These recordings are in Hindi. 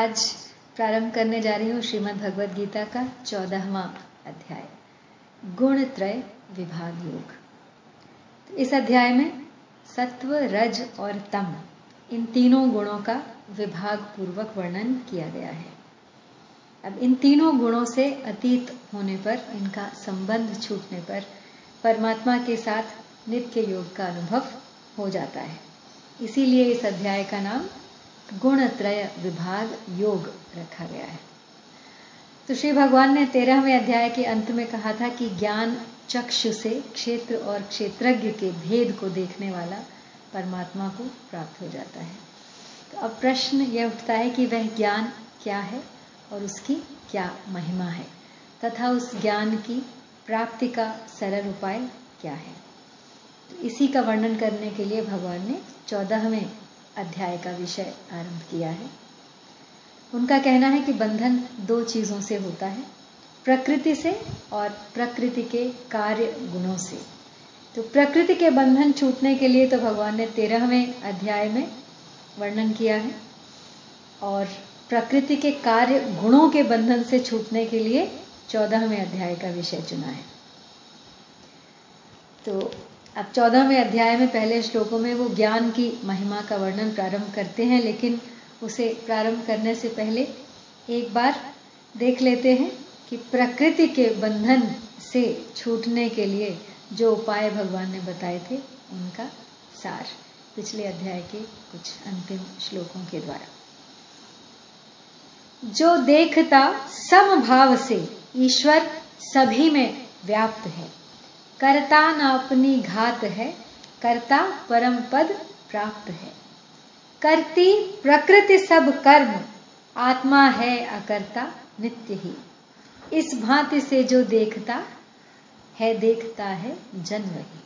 आज प्रारंभ करने जा रही हूँ श्रीमद् भगवद गीता का चौदहवा अध्याय गुण त्रय विभाग योग। तो इस अध्याय में सत्व, रज और तम, इन तीनों गुणों का विभाग पूर्वक वर्णन किया गया है। अब इन तीनों गुणों से अतीत होने पर, इनका संबंध छूटने पर, परमात्मा के साथ नित्य योग का अनुभव हो जाता है। इसीलिए इस अध्याय का नाम गुणत्रय विभाग योग रखा गया है। तो श्री भगवान ने तेरहवें अध्याय के अंत में कहा था कि ज्ञान चक्षु से क्षेत्र और क्षेत्रज्ञ के भेद को देखने वाला परमात्मा को प्राप्त हो जाता है। तो अब प्रश्न यह उठता है कि वह ज्ञान क्या है और उसकी क्या महिमा है तथा उस ज्ञान की प्राप्ति का सरल उपाय क्या है? तो इसी का वर्णन करने के लिए भगवान ने चौदहवें अध्याय का विषय आरंभ किया है। उनका कहना है कि बंधन दो चीज़ों से होता है, प्रकृति से और प्रकृति के कार्य गुणों से। तो प्रकृति के बंधन छूटने के लिए तो भगवान ने तेरहवें अध्याय में वर्णन किया है और प्रकृति के कार्य गुणों के बंधन से छूटने के लिए चौदहवें अध्याय का विषय चुना है। तो अब चौदहवें अध्याय में पहले श्लोकों में वो ज्ञान की महिमा का वर्णन प्रारंभ करते हैं, लेकिन उसे प्रारंभ करने से पहले एक बार देख लेते हैं कि प्रकृति के बंधन से छूटने के लिए जो उपाय भगवान ने बताए थे, उनका सार। पिछले अध्याय के कुछ अंतिम श्लोकों के द्वारा। जो देखता समभाव से ईश्वर सभी में व्याप्त है। कर्ता न अपनी घात है, कर्ता परम पद प्राप्त है। करती प्रकृति सब कर्म, आत्मा है अकर्ता नित्य ही। इस भांति से जो देखता है देखता है जन्म ही।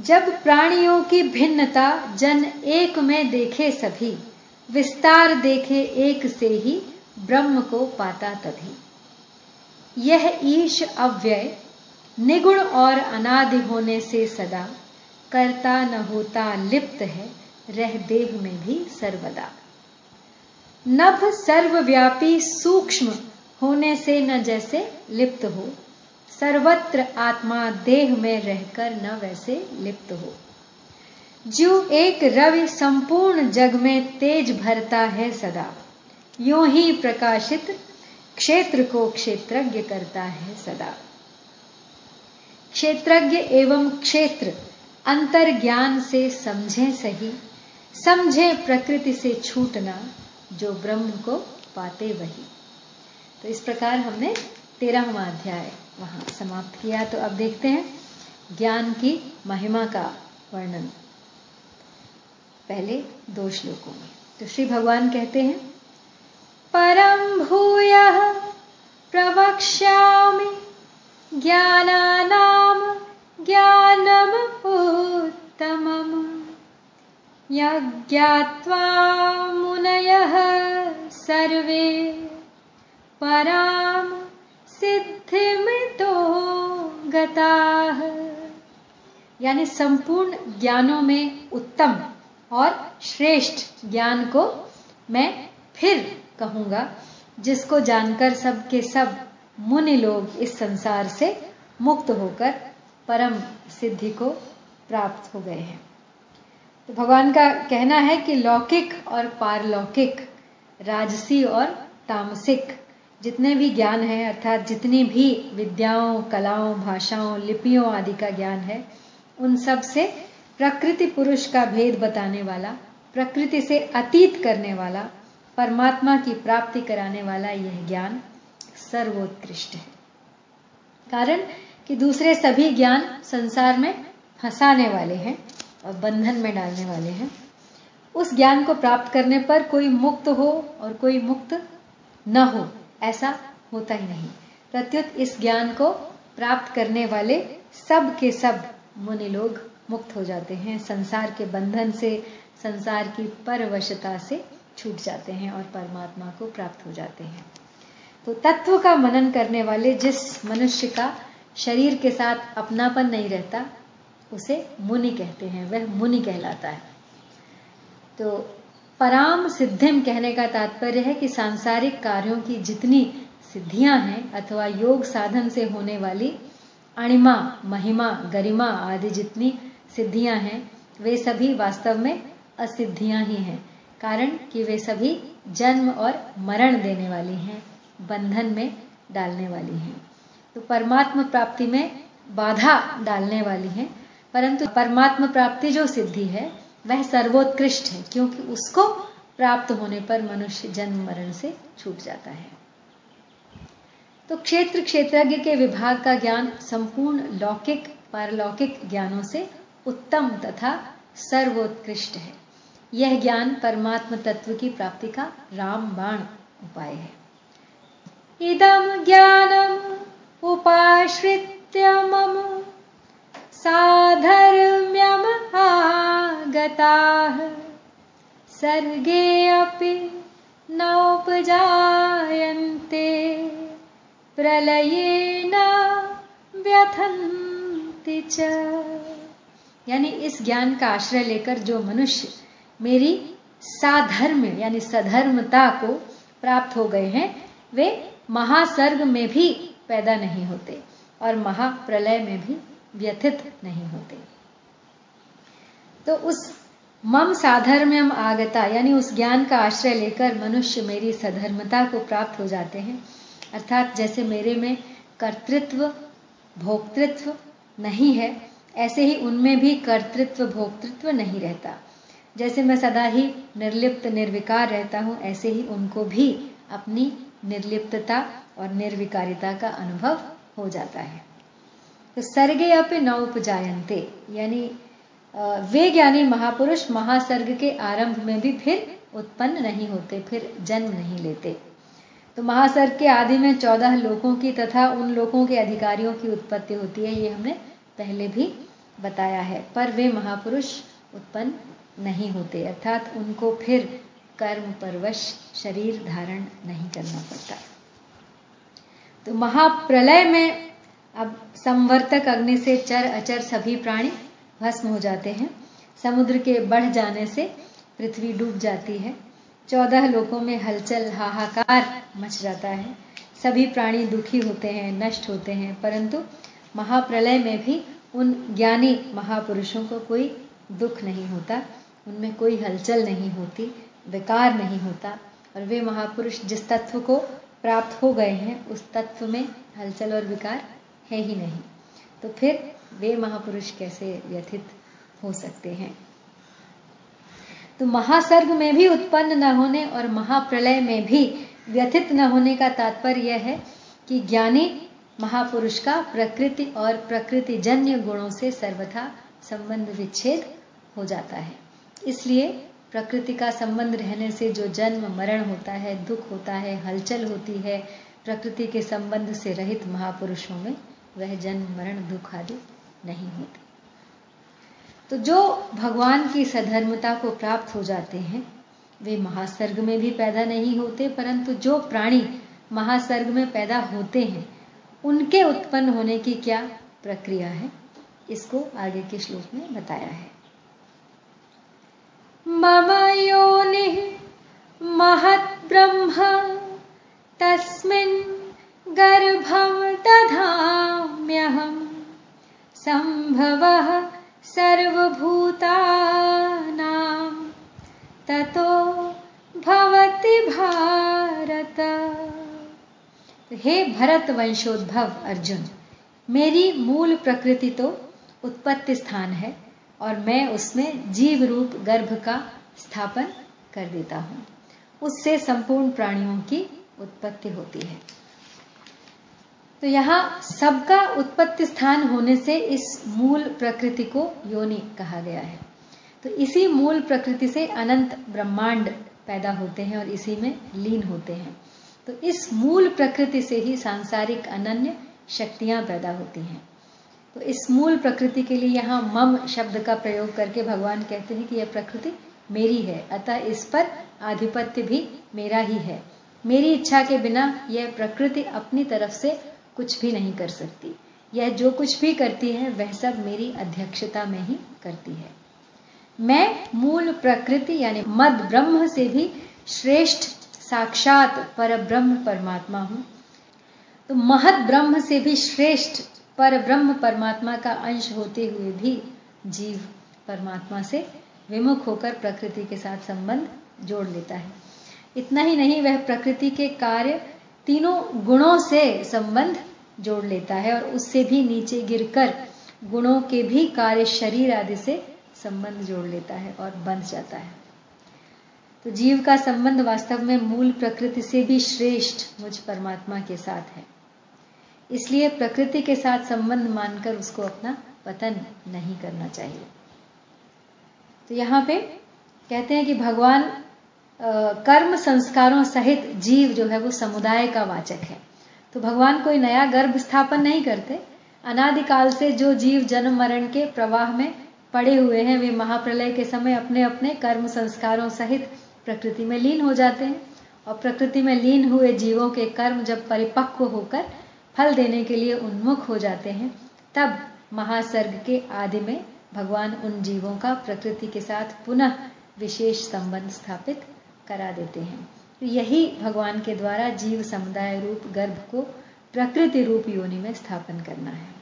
जब प्राणियों की भिन्नता जन एक में देखे सभी, विस्तार देखे एक से ही ब्रह्म को पाता तभी। यह ईश अव्यय निगुण और अनादि होने से सदा। करता न होता, लिप्त है, रह देह में भी सर्वदा। नभ सर्वव्यापी सूक्ष्म होने से न जैसे लिप्त हो, सर्वत्र आत्मा देह में रहकर न वैसे लिप्त हो। जो एक रवि संपूर्ण जग में तेज भरता है सदा, यो ही प्रकाशित क्षेत्र को क्षेत्रज्ञ करता है सदा। क्षेत्रज्ञ एवं क्षेत्र अंतर ज्ञान से समझे सही, समझे प्रकृति से छूटना, जो ब्रह्म को पाते वही। तो इस प्रकार हमने तेरहवा अध्याय वहाँ समाप्त किया। तो अब देखते हैं ज्ञान की महिमा का वर्णन। पहले दो श्लोकों में। तो श्री भगवान कहते हैं, परम भूय प्रवक्ष्यामि ज्ञानानाम ज्ञानम यज्ञात्वा मुनयः सर्वे पराम सिद्धिमितो गताः। यानी संपूर्ण ज्ञानों में उत्तम और श्रेष्ठ ज्ञान को मैं फिर कहूँगा, जिसको जानकर सब के सब मुनि लोग इस संसार से मुक्त होकर परम सिद्धि को प्राप्त हो गए हैं। तो भगवान का कहना है कि लौकिक और पारलौकिक, राजसी और तामसिक, जितने भी ज्ञान है, अर्थात जितनी भी विद्याओं, कलाओं, भाषाओं, लिपियों आदि का ज्ञान है, उन सबसे प्रकृति पुरुष का भेद बताने वाला, प्रकृति से अतीत करने वाला, परमात्मा की प्राप्ति कराने वाला यह ज्ञान सर्वोत्कृष्ट है। कारण कि दूसरे सभी ज्ञान संसार में फंसाने वाले हैं और बंधन में डालने वाले हैं। उस ज्ञान को प्राप्त करने पर कोई मुक्त हो और कोई मुक्त न हो, ऐसा होता ही नहीं। प्रत्युत इस ज्ञान को प्राप्त करने वाले सब के सब मुनि लोग मुक्त हो जाते हैं, संसार के बंधन से, संसार की परवशता से छूट जाते हैं और परमात्मा को प्राप्त हो जाते हैं। तो तत्व का मनन करने वाले जिस मनुष्य का शरीर के साथ अपनापन नहीं रहता, उसे मुनि कहते हैं, वह मुनि कहलाता है। तो पराम सिद्धिम कहने का तात्पर्य है कि सांसारिक कार्यों की जितनी सिद्धियाँ हैं अथवा योग साधन से होने वाली अणिमा, महिमा, गरिमा आदि जितनी सिद्धियाँ हैं, वे सभी वास्तव में असिद्धियाँ ही हैं। कारण कि वे सभी जन्म और मरण देने वाली हैं, बंधन में डालने वाली हैं। तो परमात्मा प्राप्ति में बाधा डालने वाली हैं, परंतु परमात्म प्राप्ति जो सिद्धि है, वह सर्वोत्कृष्ट है, क्योंकि उसको प्राप्त होने पर मनुष्य जन्म मरण से छूट जाता है। तो क्षेत्र क्षेत्रज्ञ के विभाग का ज्ञान संपूर्ण लौकिक, पारलौकिक ज्ञानों से उत्तम तथा सर्वोत्कृष्ट है। यह ज्ञान परमात्म तत्व की प्राप्ति का रामबाण उपाय है। इदम ज्ञानम उपाश्रित्य मम साधर्म्यम आगता। सर्गे अपि नौपजायन्ते। प्रलये न व्यथन्ति च। यानी इस ज्ञान का आश्रय लेकर जो मनुष्य मेरी साधर्म यानी सधर्मता को प्राप्त हो गए हैं, वे महासर्ग में भी पैदा नहीं होते और महाप्रलय में भी व्यथित नहीं होते। तो उस मम साधर्म्यम आगता, यानी उस ज्ञान का आश्रय लेकर मनुष्य मेरी सधर्मता को प्राप्त हो जाते हैं। अर्थात जैसे मेरे में कर्तृत्व, भोक्तृत्व नहीं है, ऐसे ही उनमें भी कर्तृत्व, भोक्तृत्व नहीं रहता। जैसे मैं सदा ही निर्लिप्त, निर्विकार रहता हूँ, ऐसे ही उनको भी अपनी निर्लिप्तता और निर्विकारिता का अनुभव हो जाता है। तो सर्गे अपे न उपजायंते यानी वे ज्ञानी महापुरुष महासर्ग के आरंभ में भी फिर उत्पन्न नहीं होते, फिर जन्म नहीं लेते। तो महासर्ग के आदि में चौदह लोकों की तथा उन लोकों के अधिकारियों की उत्पत्ति होती है, ये हमने पहले भी बताया है। पर वे महापुरुष उत्पन्न नहीं होते, अर्थात उनको फिर कर्म परवश शरीर धारण नहीं करना पड़ता। तो महाप्रलय में अब संवर्तक अग्नि से चर अचर सभी प्राणी भस्म हो जाते हैं। समुद्र के बढ़ जाने से पृथ्वी डूब जाती है। चौदह लोकों में हलचल, हाहाकार मच जाता है। सभी प्राणी दुखी होते हैं, नष्ट होते हैं, परंतु महाप्रलय में भी उन ज्ञानी महापुरुषों को कोई दुख नहीं होता। उनमें कोई हलचल नहीं होती। विकार नहीं होता। और वे महापुरुष जिस तत्व को प्राप्त हो गए हैं, उस तत्व में हलचल और विकार है ही नहीं। तो फिर वे महापुरुष कैसे व्यथित हो सकते हैं? तो महासर्ग में भी उत्पन्न न होने और महाप्रलय में भी व्यथित न होने का तात्पर्य यह है कि ज्ञानी महापुरुष का प्रकृति और प्रकृति जन्य गुणों से सर्वथा संबंध विच्छेद हो जाता है। इसलिए प्रकृति का संबंध रहने से जो जन्म, मरण होता है, दुख होता है, हलचल होती है, प्रकृति के संबंध से रहित महापुरुषों में वह जन्म, मरण, दुख आदि नहीं होते। तो जो भगवान की सधर्मता को प्राप्त हो जाते हैं, वे महासर्ग में भी पैदा नहीं होते, परंतु जो प्राणी महासर्ग में पैदा होते हैं, उनके उत्पन्न होने की क्या प्रक्रिया है, इसको आगे के श्लोक में बताया है। मम योनि महत ब्रह्म। तस्मिन् गर्भम दधाम्यहम। संभव सर्वभूतानां ततो भवति भारत। हे भरत वंशोद्भव अर्जुन, मेरी मूल प्रकृति तो उत्पत्ति स्थान है। और मैं उसमें जीव रूप गर्भ का स्थापन कर देता हूँ। उससे संपूर्ण प्राणियों की उत्पत्ति होती है। तो यहाँ सबका उत्पत्ति स्थान होने से इस मूल प्रकृति को योनि कहा गया है। तो इसी मूल प्रकृति से अनंत ब्रह्मांड पैदा होते हैं और इसी में लीन होते हैं। तो इस मूल प्रकृति से ही सांसारिक अनन्य शक्तियाँ पैदा होती हैं। तो इस मूल प्रकृति के लिए यहाँ मम शब्द का प्रयोग करके भगवान कहते हैं कि यह प्रकृति मेरी है, अतः इस पर आधिपत्य भी मेरा ही है। मेरी इच्छा के बिना यह प्रकृति अपनी तरफ़ से कुछ भी नहीं कर सकती। यह जो कुछ भी करती है, वह सब मेरी अध्यक्षता में ही करती है। मैं मूल प्रकृति यानी मद ब्रह्म से भी श्रेष्ठ, साक्षात पर ब्रह्म परमात्मा हूँ। तो महद ब्रह्म से भी श्रेष्ठ पर ब्रह्म परमात्मा का अंश होते हुए भी जीव परमात्मा से विमुख होकर प्रकृति के साथ संबंध जोड़ लेता है। इतना ही नहीं, वह प्रकृति के कार्य तीनों गुणों से संबंध जोड़ लेता है और उससे भी नीचे गिरकर गुणों के भी कार्य शरीर आदि से संबंध जोड़ लेता है और बंध जाता है। तो जीव का संबंध वास्तव में मूल प्रकृति से भी श्रेष्ठ मुझ परमात्मा के साथ है। इसलिए प्रकृति के साथ संबंध मानकर उसको अपना पतन नहीं करना चाहिए। तो यहाँ पे कहते हैं कि भगवान कर्म संस्कारों सहित जीव जो है वो समुदाय का वाचक है। तो भगवान कोई नया गर्भ स्थापन नहीं करते। अनादिकाल से जो जीव जन्म मरण के प्रवाह में पड़े हुए हैं, वे महाप्रलय के समय अपने अपने कर्म संस्कारों सहित प्रकृति में लीन हो जाते हैं। और प्रकृति में लीन हुए जीवों के कर्म जब परिपक्व होकर फल देने के लिए उन्मुख हो जाते हैं, तब महासर्ग के आदि में भगवान उन जीवों का प्रकृति के साथ पुनः विशेष संबंध स्थापित करा देते हैं। तो यही भगवान के द्वारा जीव समुदाय रूप गर्भ को प्रकृति रूप योनि में स्थापन करना है।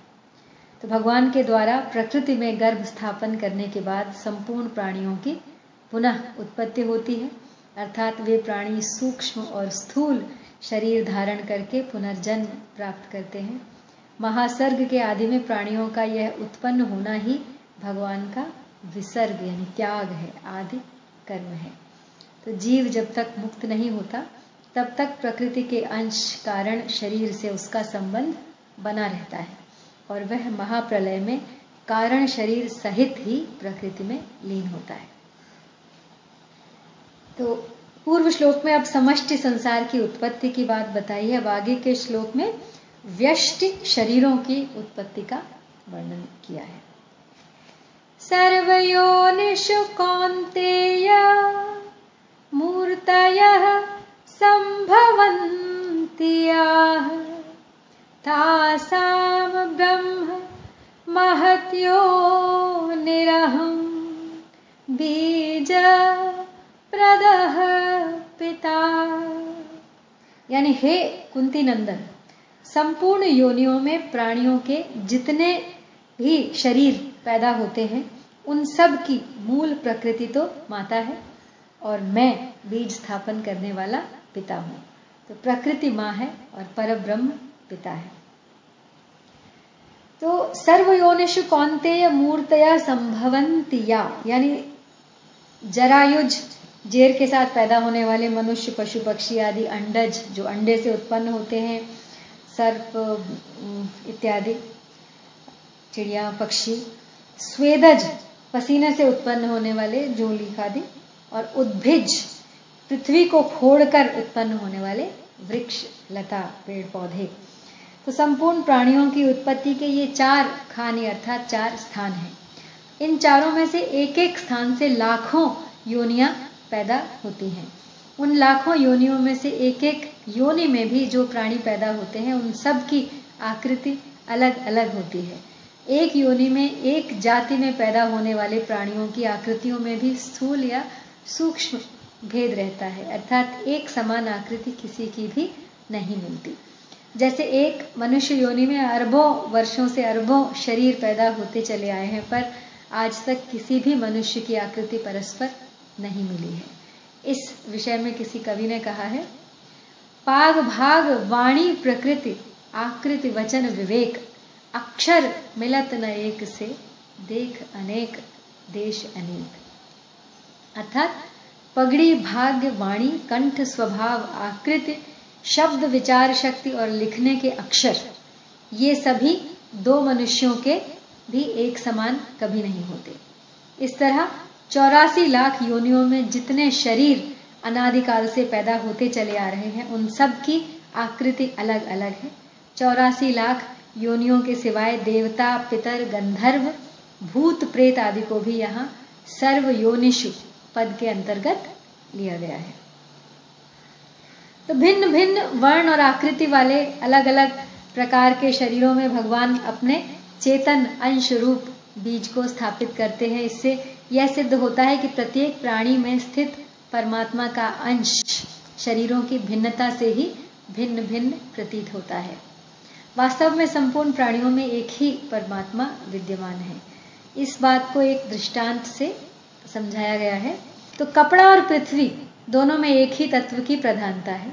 तो भगवान के द्वारा प्रकृति में गर्भ स्थापन करने के बाद संपूर्ण प्राणियों की पुनः उत्पत्ति होती है, अर्थात वे प्राणी सूक्ष्म और स्थूल शरीर धारण करके पुनर्जन्म प्राप्त करते हैं। महासर्ग के आदि में प्राणियों का यह उत्पन्न होना ही भगवान का विसर्ग यानी त्याग है, आदि कर्म है। तो जीव जब तक मुक्त नहीं होता, तब तक प्रकृति के अंश कारण शरीर से उसका संबंध बना रहता है और वह महाप्रलय में कारण शरीर सहित ही प्रकृति में लीन होता है। तो पूर्व श्लोक में अब समष्टि संसार की उत्पत्ति की बात बताई है अब आगे के श्लोक में व्यष्टि शरीरों की उत्पत्ति का वर्णन किया है। सर्वयोनिषु कौन्तेय मूर्तयः सम्भवन्त्याः। तासां ब्रह्म महत्यो निरहं। बीज प्रदह। पिता। यानी हे कुंती नंदन, संपूर्ण योनियों में प्राणियों के जितने भी शरीर पैदा होते हैं, उन सब की मूल प्रकृति तो माता है और मैं बीज स्थापन करने वाला पिता हूँ। तो प्रकृति माँ है और पर ब्रह्म पिता है। तो सर्वयोनिषु कौनतेय मूर्तया संभवंतिया यानी जरायुज जेर के साथ पैदा होने वाले मनुष्य, पशु, पक्षी आदि अंडज जो अंडे से उत्पन्न होते हैं, सर्प इत्यादि, चिड़िया, पक्षी, स्वेदज, पसीने से उत्पन्न होने वाले जोली आदि और उद्भिज, पृथ्वी को फोड़कर उत्पन्न होने वाले वृक्ष, लता, पेड़, पौधे। तो संपूर्ण प्राणियों की उत्पत्ति के ये चार खाने अर्थात चार स्थान हैं। इन चारों में से एक एक स्थान से लाखों योनियाँ पैदा होती हैं। उन लाखों योनियों में से एक एक योनि में भी जो प्राणी पैदा होते हैं, उन सब की आकृति अलग अलग होती है। एक योनि में एक जाति में पैदा होने वाले प्राणियों की आकृतियों में भी स्थूल या सूक्ष्म भेद रहता है, अर्थात एक समान आकृति किसी की भी नहीं मिलती। जैसे एक मनुष्य योनि में अरबों वर्षों से अरबों शरीर पैदा होते चले आए हैं, पर आज तक किसी भी मनुष्य की आकृति परस्पर नहीं मिली है। इस विषय में किसी कवि ने कहा है, पाग भाग वाणी प्रकृति, आकृति वचन विवेक, अक्षर मिलत न एक से, देख अनेक, देश अनेक। अर्थात, पगड़ी भाग्य वाणी, कंठ स्वभाव, आकृति, शब्द विचार शक्ति और लिखने के अक्षर, ये सभी दो मनुष्यों के भी एक समान कभी नहीं होते। इस तरह चौरासी लाख योनियों में जितने शरीर अनादिकाल से पैदा होते चले आ रहे हैं, उन सब की आकृति अलग अलग है। चौरासी लाख योनियों के सिवाय देवता, पितर, गंधर्व, भूत, प्रेत आदि को भी यहाँ सर्व योनिषु पद के अंतर्गत लिया गया है। तो भिन्न भिन्न वर्ण और आकृति वाले अलग अलग प्रकार के शरीरों में भगवान अपने चेतन अंश रूप बीज को स्थापित करते हैं इससे यह सिद्ध होता है कि प्रत्येक प्राणी में स्थित परमात्मा का अंश शरीरों की भिन्नता से ही भिन्न भिन्न प्रतीत होता है। वास्तव में संपूर्ण प्राणियों में एक ही परमात्मा विद्यमान है। इस बात को एक दृष्टांत से समझाया गया है। तो कपड़ा और पृथ्वी दोनों में एक ही तत्व की प्रधानता है।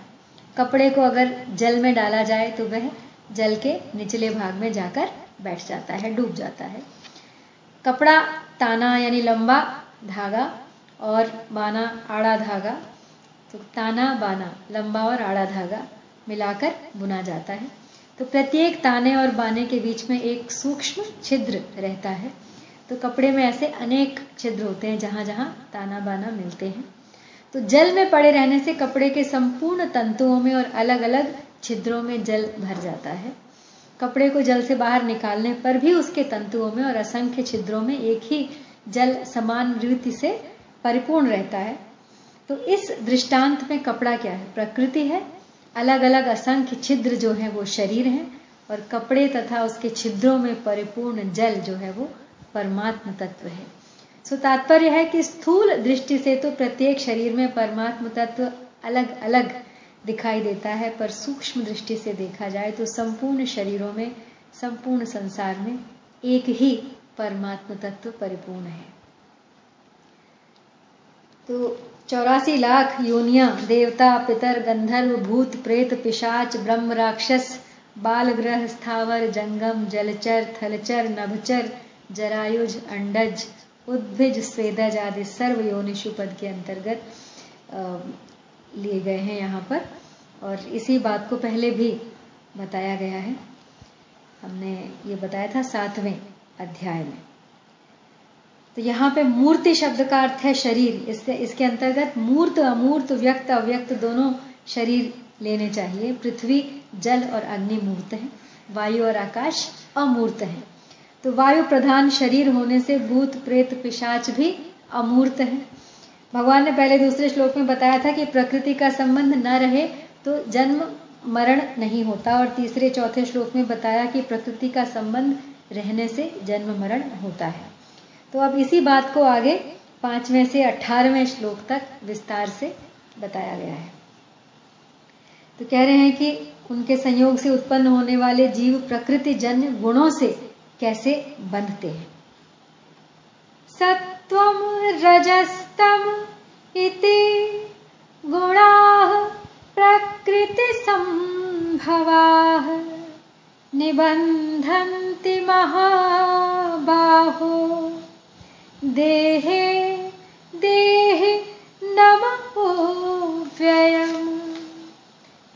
कपड़े को अगर जल में डाला जाए तो वह जल के निचले भाग में जाकर बैठ जाता है, डूब जाता है। कपड़ा ताना यानी लंबा धागा और बाना आड़ा धागा। तो ताना, बाना, लंबा और आड़ा धागा मिलाकर बुना जाता है। तो प्रत्येक ताने और बाने के बीच में एक सूक्ष्म छिद्र रहता है। तो कपड़े में ऐसे अनेक छिद्र होते हैं जहाँ जहाँ ताना, बाना मिलते हैं। तो जल में पड़े रहने से कपड़े के संपूर्ण तंतुओं में और अलग अलग छिद्रों में जल भर जाता है। कपड़े को जल से बाहर निकालने पर भी उसके तंतुओं में और असंख्य छिद्रों में एक ही जल समान रीति से परिपूर्ण रहता है। तो इस दृष्टांत में कपड़ा क्या है? प्रकृति है। अलग अलग असंख्य छिद्र जो है वो शरीर है और कपड़े तथा उसके छिद्रों में परिपूर्ण जल जो है वो परमात्म तत्व है। सो तात्पर्य है कि स्थूल दृष्टि से तो प्रत्येक शरीर में परमात्म तत्व अलग अलग दिखाई देता है, पर सूक्ष्म दृष्टि से देखा जाए तो संपूर्ण शरीरों में, संपूर्ण संसार में एक ही परमात्म तत्व परिपूर्ण है। तो चौरासी लाख योनिया, देवता, पितर, गंधर्व, भूत, प्रेत, पिशाच, ब्रह्म, राक्षस बाल ग्रह स्थावर, जंगम, जलचर, थलचर, नभचर, जरायुज, अंडज, उद्भिज, स्वेदज आदि सर्व योनिषु पद के अंतर्गत लिए गए हैं यहाँ पर। और इसी बात को पहले भी बताया गया है। हमने ये बताया था सातवें अध्याय में। तो यहाँ पे मूर्ति शब्द का अर्थ है शरीर। इसके इसके अंतर्गत मूर्त, अमूर्त, व्यक्त, अव्यक्त दोनों शरीर लेने चाहिए। पृथ्वी, जल और अग्नि मूर्त है। वायु और आकाश अमूर्त है। तो वायु प्रधान शरीर होने से भूत, प्रेत, पिशाच भी अमूर्त है। भगवान ने पहले दूसरे श्लोक में बताया था कि प्रकृति का संबंध न रहे तो जन्म, मरण नहीं होता। और तीसरे, चौथे श्लोक में बताया कि प्रकृति का संबंध रहने से जन्म, मरण होता है। तो अब इसी बात को आगे पाँचवें से अठारहवें श्लोक तक विस्तार से बताया गया है। तो कह रहे हैं कि उनके संयोग से उत्पन्न होने वाले जीव प्रकृति जन्य गुणों से कैसे बंधते हैं? सत्वम रजस्तम इति गुणा प्रकृति संभवा निबंधन्ति महाबाहो। देहे देहे नमो व्ययम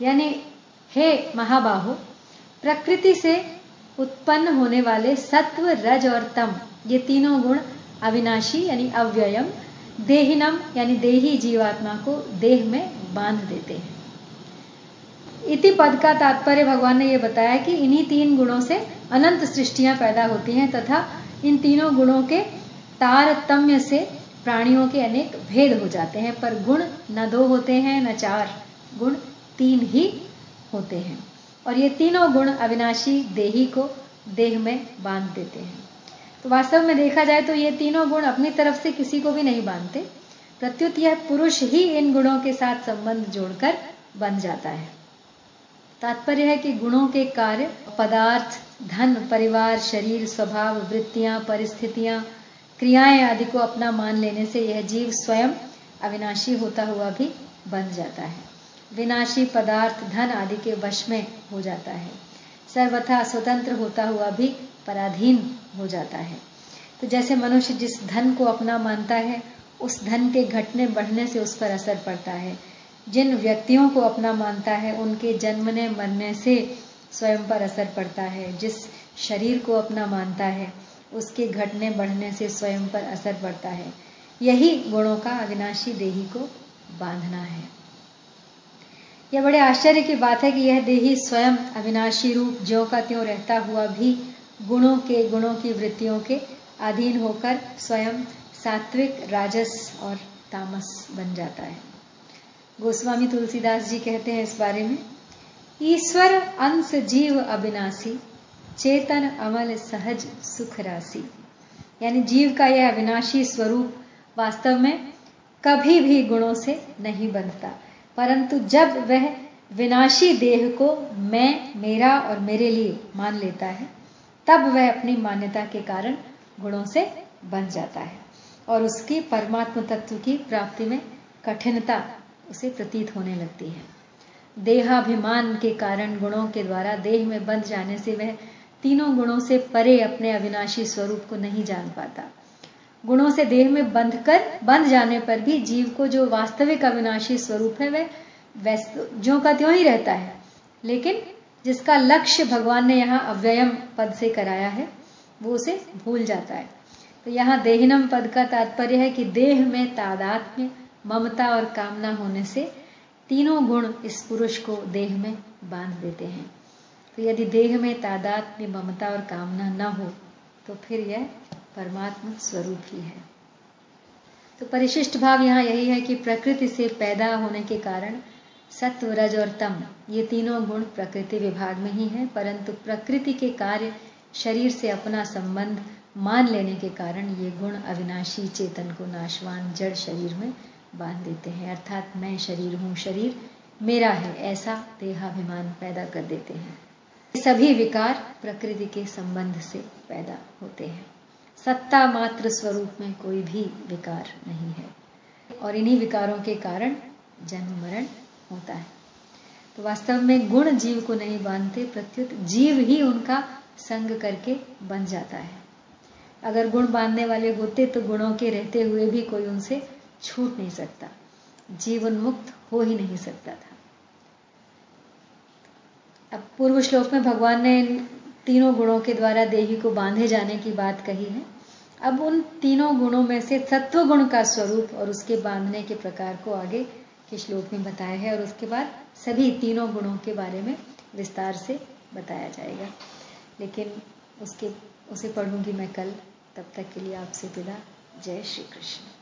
यानी हे महाबाहो, प्रकृति से उत्पन्न होने वाले सत्व, रज और तम, ये तीनों गुण अविनाशी यानी अव्ययम देहिनम, यानी देही जीवात्मा को देह में बाँध देते हैं। इति पद का तात्पर्य भगवान ने यह बताया कि इन्हीं तीन गुणों से अनंत सृष्टियाँ पैदा होती हैं तथा इन तीनों गुणों के तारतम्य से प्राणियों के अनेक भेद हो जाते हैं। पर गुण न दो होते हैं, न चार गुण, तीन ही होते हैं। और ये तीनों गुण अविनाशी देही को देह में बाँध देते हैं। वास्तव में देखा जाए तो ये तीनों गुण अपनी तरफ़ से किसी को भी नहीं बांधते। प्रत्युत यह पुरुष ही इन गुणों के साथ संबंध जोड़कर बन जाता है। तात्पर्य है कि गुणों के कार्य, पदार्थ, धन, परिवार, शरीर, स्वभाव, वृत्तियाँ, परिस्थितियाँ, क्रियाएँ आदि को अपना मान लेने से यह जीव स्वयं अविनाशी होता हुआ भी बन जाता है। विनाशी पदार्थ, धन आदि के वश में हो जाता है। सर्वथा स्वतंत्र होता हुआ भी पराधीन हो जाता है। तो जैसे मनुष्य जिस धन को अपना मानता है, उस धन के घटने बढ़ने से उस पर असर पड़ता है। जिन व्यक्तियों को अपना मानता है, उनके जन्मने मरने से स्वयं पर असर पड़ता है। जिस शरीर को अपना मानता है, उसके घटने बढ़ने से स्वयं पर असर पड़ता है। यही गुणों का अविनाशी देही को बांधना है। यह बड़े आश्चर्य की बात है कि यह देही स्वयं अविनाशी रूप ज्यो का त्यों रहता हुआ भी गुणों के, गुणों की वृत्तियों के अधीन होकर स्वयं सात्विक, राजस और तामस बन जाता है। गोस्वामी तुलसीदास जी कहते हैं इस बारे में, ईश्वर अंश जीव अविनाशी, चेतन अमल सहज सुख राशि। यानी जीव का यह अविनाशी स्वरूप वास्तव में कभी भी गुणों से नहीं बनता। परंतु जब वह विनाशी देह को मैं, मेरा और मेरे लिए मान लेता है तब वह अपनी मान्यता के कारण गुणों से बन जाता है और उसकी परमात्म तत्व की प्राप्ति में कठिनता उसे प्रतीत होने लगती है। देहाभिमान के कारण गुणों के द्वारा देह में बंध जाने से वह तीनों गुणों से परे अपने अविनाशी स्वरूप को नहीं जान पाता। गुणों से देह में बंध कर, बंध जाने पर भी जीव को जो वास्तविक अविनाशी स्वरूप है वह जो का त्यों ही रहता है। लेकिन जिसका लक्ष्य भगवान ने यहाँ अव्ययम पद से कराया है, वो उसे भूल जाता है। तो यहाँ देहिनम पद का तात्पर्य है कि देह में तादात्म्य, ममता और कामना होने से तीनों गुण इस पुरुष को देह में बाँध देते हैं। तो यदि देह में तादात्म्य, ममता और कामना न हो तो फिर यह परमात्मा स्वरूप ही है। तो परिशिष्ट भाव यहाँ यही है कि प्रकृति से पैदा होने के कारण सत्व रज और तम, ये तीनों गुण प्रकृति विभाग में ही है, परंतु प्रकृति के कार्य शरीर से अपना संबंध मान लेने के कारण ये गुण अविनाशी चेतन को नाशवान जड़ शरीर में बाँध देते हैं। अर्थात मैं शरीर हूँ शरीर, मेरा है ऐसा देहाभिमान पैदा कर देते हैं। सभी विकार प्रकृति के संबंध से पैदा होते हैं। सत्ता मात्र स्वरूप में कोई भी विकार नहीं है। और इन्हीं विकारों के कारण जन्म, मरण होता है। तो वास्तव में गुण जीव को नहीं बांधते, प्रत्युत जीव ही उनका संग करके बन जाता है। अगर गुण बांधने वाले होते तो गुणों के रहते हुए भी कोई उनसे छूट नहीं सकता। जीवन मुक्त हो ही नहीं सकता था। अब पूर्व श्लोक में भगवान ने तीनों गुणों के द्वारा देही को बांधे जाने की बात कही है। अब उन तीनों गुणों में से सत्व गुण का स्वरूप और उसके बांधने के प्रकार को आगे के श्लोक में बताया है और उसके बाद सभी तीनों गुणों के बारे में विस्तार से बताया जाएगा। लेकिन उसके, उसे पढ़ूँगी मैं कल। तब तक के लिए आपसे विदा। जय श्री कृष्ण।